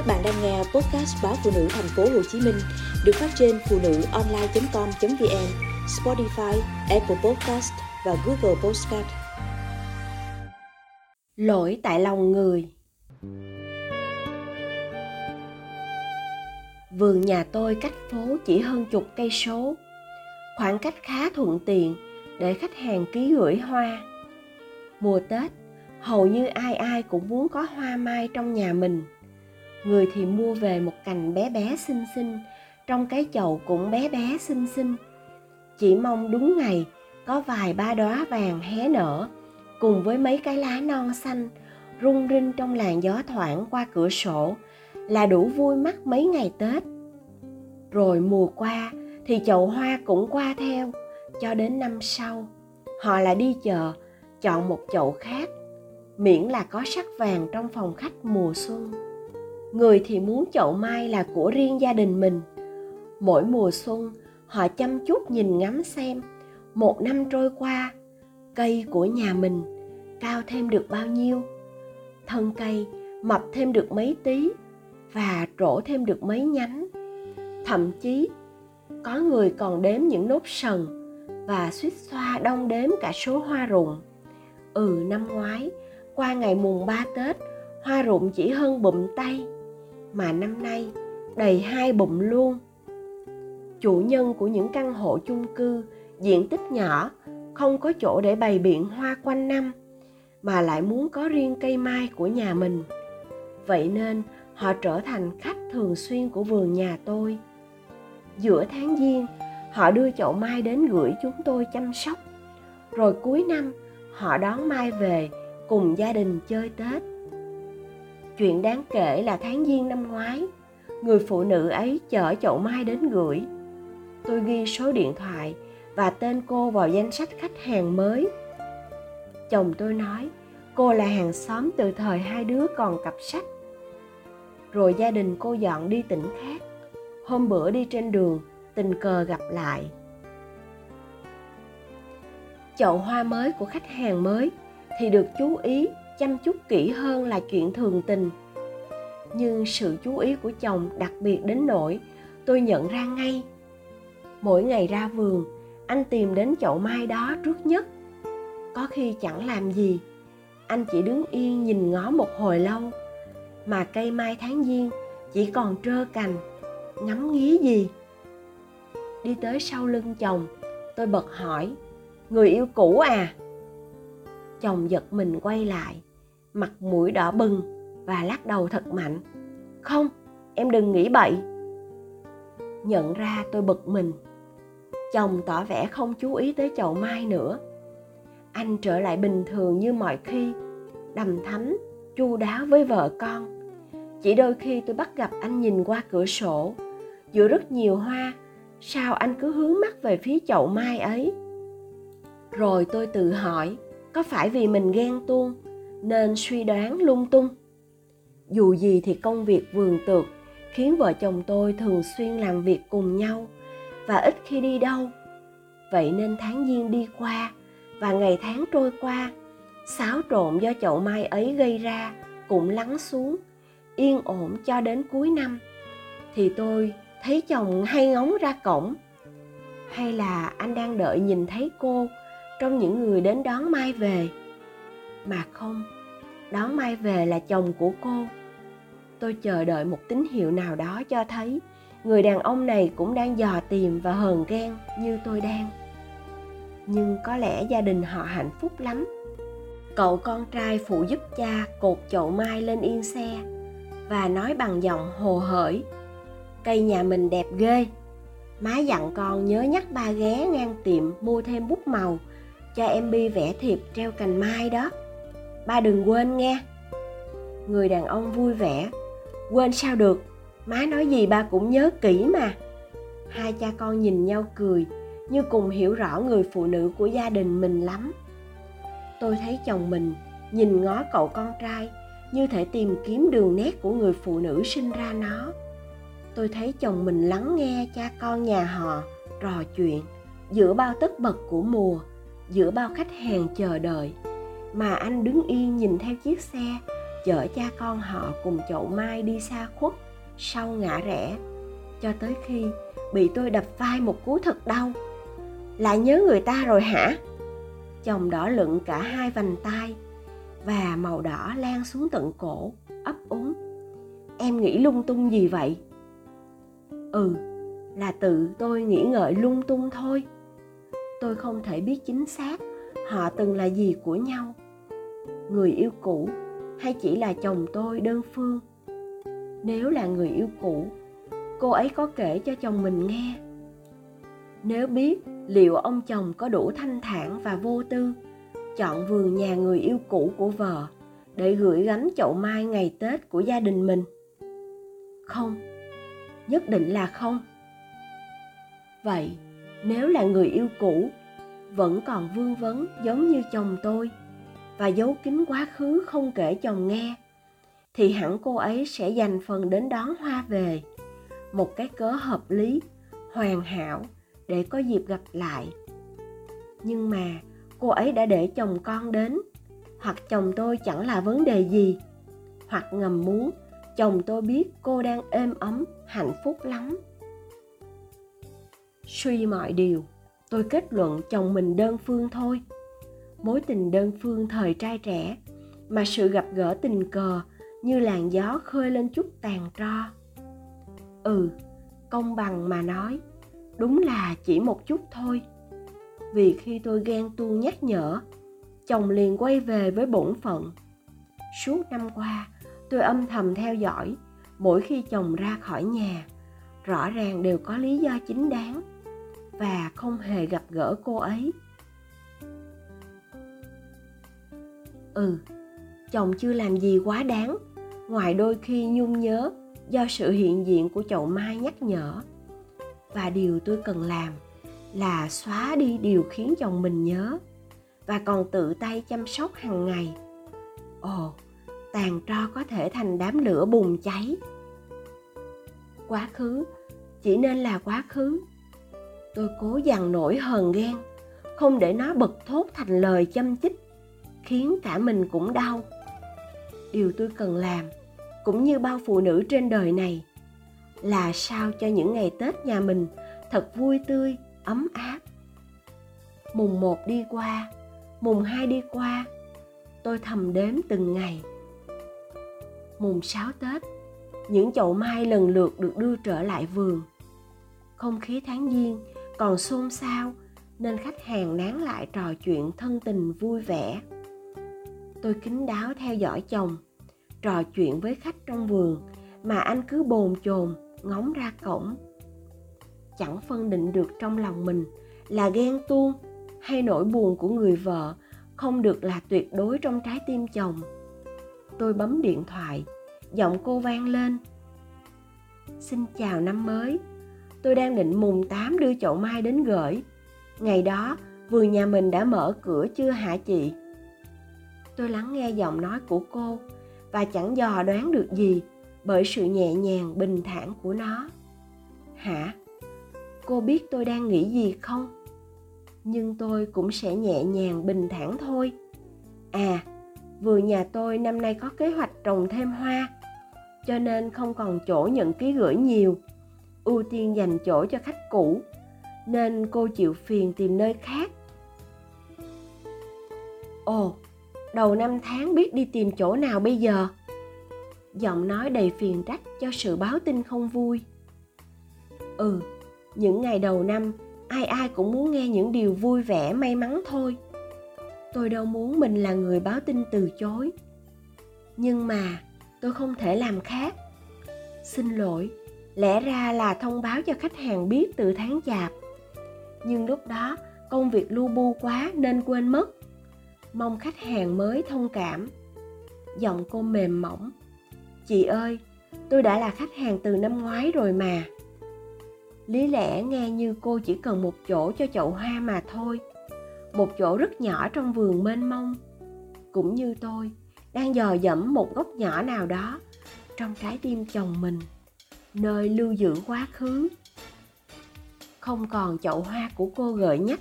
Các bạn đang nghe podcast báo phụ nữ thành phố Hồ Chí Minh được phát trên phụ nữ online.com.vn, Spotify, Apple Podcast và Google Podcast. Lỗi tại lòng người Vườn nhà tôi cách phố chỉ hơn chục cây số, khoảng cách khá thuận tiện để khách hàng ký gửi hoa. Mùa Tết, hầu như ai ai cũng muốn có hoa mai trong nhà mình người thì mua về một cành bé bé xinh xinh, trong cái chậu cũng bé bé xinh xinh. Chỉ mong đúng ngày có vài ba đóa vàng hé nở, cùng với mấy cái lá non xanh rung rinh trong làn gió thoảng qua cửa sổ, là đủ vui mắt mấy ngày tết. Rồi mùa qua thì chậu hoa cũng qua theo, cho đến năm sau, họ lại đi chợ, chọn một chậu khác, miễn là có sắc vàng trong phòng khách mùa xuân người thì muốn chậu mai là của riêng gia đình mình. Mỗi mùa xuân, họ chăm chút nhìn ngắm xem. Một năm trôi qua, cây của nhà mình cao thêm được bao nhiêu? Thân cây mập thêm được mấy tí và trổ thêm được mấy nhánh? Thậm chí, có người còn đếm những nốt sần và suýt xoa đong đếm cả số hoa rụng. Ừ năm ngoái, qua ngày mùng ba tết, hoa rụng chỉ hơn bụm tay mà năm nay đầy hai bụng luôn. Chủ nhân của những căn hộ chung cư, diện tích nhỏ, không có chỗ để bày biện hoa quanh năm, mà lại muốn có riêng cây mai của nhà mình. Vậy nên họ trở thành khách thường xuyên của vườn nhà tôi. Giữa tháng giêng, họ đưa chậu mai đến gửi chúng tôi chăm sóc. Rồi cuối năm, họ đón mai về cùng gia đình chơi tết. Chuyện đáng kể là tháng giêng năm ngoái, người phụ nữ ấy chở chậu mai đến gửi. Tôi ghi số điện thoại và tên cô vào danh sách khách hàng mới. Chồng tôi nói cô là hàng xóm từ thời hai đứa còn cặp sách. Rồi gia đình cô dọn đi tỉnh khác. Hôm bữa đi trên đường, tình cờ gặp lại. Chậu hoa mới của khách hàng mới thì được chú ý chăm chút kỹ hơn là chuyện thường tình. Nhưng sự chú ý của chồng đặc biệt đến nỗi tôi nhận ra ngay. Mỗi ngày ra vườn, anh tìm đến chậu mai đó trước nhất. Có khi chẳng làm gì, anh chỉ đứng yên nhìn ngó một hồi lâu, mà cây mai tháng giêng chỉ còn trơ cành, ngắm nghía gì. Đi tới sau lưng chồng, tôi bật hỏi, người yêu cũ à? Chồng giật mình quay lại mặt mũi đỏ bừng và lắc đầu thật mạnh. Không, em đừng nghĩ bậy. Nhận ra tôi bực mình, chồng tỏ vẻ không chú ý tới chậu mai nữa. Anh trở lại bình thường như mọi khi, đầm thắm, chu đáo với vợ con. Chỉ đôi khi tôi bắt gặp anh nhìn qua cửa sổ, giữa rất nhiều hoa, sao anh cứ hướng mắt về phía chậu mai ấy? Rồi tôi tự hỏi, có phải vì mình ghen tuông nên suy đoán lung tung. Dù gì thì công việc vườn tược khiến vợ chồng tôi thường xuyên làm việc cùng nhau, và ít khi đi đâu. Vậy nên tháng giêng đi qua và ngày tháng trôi qua, xáo trộn do chậu mai ấy gây ra cũng lắng xuống, yên ổn cho đến cuối năm. Thì tôi thấy chồng hay ngóng ra cổng. Hay là anh đang đợi nhìn thấy cô trong những người đến đón mai về? Mà không đó mai về là chồng của cô. Tôi chờ đợi một tín hiệu nào đó cho thấy người đàn ông này cũng đang dò tìm và hờn ghen như tôi đang. Nhưng có lẽ gia đình họ hạnh phúc lắm. Cậu con trai phụ giúp cha cột chậu mai lên yên xe và nói bằng giọng hồ hởi, cây nhà mình đẹp ghê. Má dặn con nhớ nhắc ba ghé ngang tiệm mua thêm bút màu cho em bi vẽ thiệp treo cành mai đó ba đừng quên nghe. Người đàn ông vui vẻ. Quên sao được? Má nói gì ba cũng nhớ kỹ mà. Hai cha con nhìn nhau cười, như cùng hiểu rõ người phụ nữ của gia đình mình lắm. Tôi thấy chồng mình nhìn ngó cậu con trai, như thể tìm kiếm đường nét của người phụ nữ sinh ra nó. Tôi thấy chồng mình lắng nghe cha con nhà họ, trò chuyện giữa bao tất bật của mùa, giữa bao khách hàng chờ đợi mà anh đứng yên nhìn theo chiếc xe, chở cha con họ cùng chậu mai đi xa khuất, sau ngã rẽ. Cho tới khi bị tôi đập vai một cú thật đau. Lại nhớ người ta rồi hả? Chồng đỏ lựng cả hai vành tay và màu đỏ lan xuống tận cổ, ấp úng. Em nghĩ lung tung gì vậy? Ừ là tự tôi nghĩ ngợi lung tung thôi. Tôi không thể biết chính xác họ từng là gì của nhau người yêu cũ hay chỉ là chồng tôi đơn phương? Nếu là người yêu cũ, cô ấy có kể cho chồng mình nghe. Nếu biết liệu ông chồng có đủ thanh thản và vô tư, chọn vườn nhà người yêu cũ của vợ để gửi gắm chậu mai ngày tết của gia đình mình. Không, nhất định là không. Vậy, nếu là người yêu cũ, vẫn còn vương vấn giống như chồng tôi và giấu kín quá khứ không kể chồng nghe, thì hẳn cô ấy sẽ dành phần đến đón hoa về. Một cái cớ hợp lý, hoàn hảo để có dịp gặp lại. Nhưng mà cô ấy đã để chồng con đến, hoặc chồng tôi chẳng là vấn đề gì. Hoặc ngầm muốn, chồng tôi biết cô đang êm ấm, hạnh phúc lắm. Suy mọi điều, tôi kết luận chồng mình đơn phương thôi mối tình đơn phương thời trai trẻ, mà sự gặp gỡ tình cờ như làn gió khơi lên chút tàn tro. Ừ công bằng mà nói, đúng là chỉ một chút thôi. Vì khi tôi ghen tuông nhắc nhở, chồng liền quay về với bổn phận. Suốt năm qua, tôi âm thầm theo dõi, mỗi khi chồng ra khỏi nhà, rõ ràng đều có lý do chính đáng và không hề gặp gỡ cô ấy. Ừ chồng chưa làm gì quá đáng. Ngoài đôi khi nhung nhớ do sự hiện diện của chậu mai nhắc nhở. Và điều tôi cần làm là xóa đi điều khiến chồng mình nhớ. Và còn tự tay chăm sóc hàng ngày. Ồ, tàn tro có thể thành đám lửa bùng cháy. Quá khứ, chỉ nên là quá khứ. Tôi cố dằn nổi hờn ghen, không để nó bật thốt thành lời châm chích khiến cả mình cũng đau. Điều tôi cần làm, cũng như bao phụ nữ trên đời này, là sao cho những ngày tết nhà mình thật vui tươi, ấm áp. Mùng một đi qua, mùng hai đi qua, tôi thầm đếm từng ngày. Mùng sáu tết, những chậu mai lần lượt được đưa trở lại vườn. Không khí tháng giêng còn xôn xao, nên khách hàng nán lại trò chuyện thân tình vui vẻ tôi kín đáo theo dõi chồng, trò chuyện với khách trong vườn mà anh cứ bồn chồn, ngóng ra cổng. Chẳng phân định được trong lòng mình là ghen tuông hay nỗi buồn của người vợ không được là tuyệt đối trong trái tim chồng. Tôi bấm điện thoại, giọng cô vang lên. Xin chào năm mới, tôi đang định mùng 8 đưa chậu mai đến gửi. Ngày đó, vườn nhà mình đã mở cửa chưa hả chị? Tôi lắng nghe giọng nói của cô và chẳng dò đoán được gì bởi sự nhẹ nhàng, bình thản của nó. Hả? Cô biết tôi đang nghĩ gì không? Nhưng tôi cũng sẽ nhẹ nhàng, bình thản thôi. À vườn nhà tôi năm nay có kế hoạch trồng thêm hoa, cho nên không còn chỗ nhận ký gửi nhiều. Ưu tiên dành chỗ cho khách cũ, nên cô chịu phiền tìm nơi khác. Ồ đầu năm tháng biết đi tìm chỗ nào bây giờ? Giọng nói đầy phiền trách cho sự báo tin không vui. Ừ những ngày đầu năm, ai ai cũng muốn nghe những điều vui vẻ, may mắn thôi. Tôi đâu muốn mình là người báo tin từ chối. Nhưng mà, tôi không thể làm khác. Xin lỗi, lẽ ra là thông báo cho khách hàng biết từ tháng chạp. Nhưng lúc đó, công việc lu bu quá nên quên mất mong khách hàng mới thông cảm. Giọng cô mềm mỏng. Chị ơi, tôi đã là khách hàng từ năm ngoái rồi mà. Lý lẽ nghe như cô chỉ cần một chỗ cho chậu hoa mà thôi. Một chỗ rất nhỏ trong vườn mênh mông. Cũng như tôi, đang dò dẫm một góc nhỏ nào đó trong trái tim chồng mình, nơi lưu giữ quá khứ. Không còn chậu hoa của cô gợi nhắc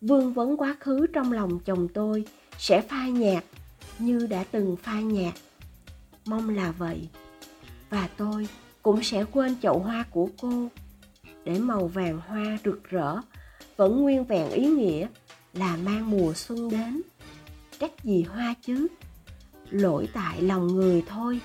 vương vấn quá khứ trong lòng chồng tôi sẽ phai nhạt như đã từng phai nhạt. Mong là vậy. Và tôi cũng sẽ quên chậu hoa của cô để màu vàng hoa rực rỡ vẫn nguyên vẹn ý nghĩa là mang mùa xuân đến. Trách gì hoa chứ? Lỗi tại lòng người thôi.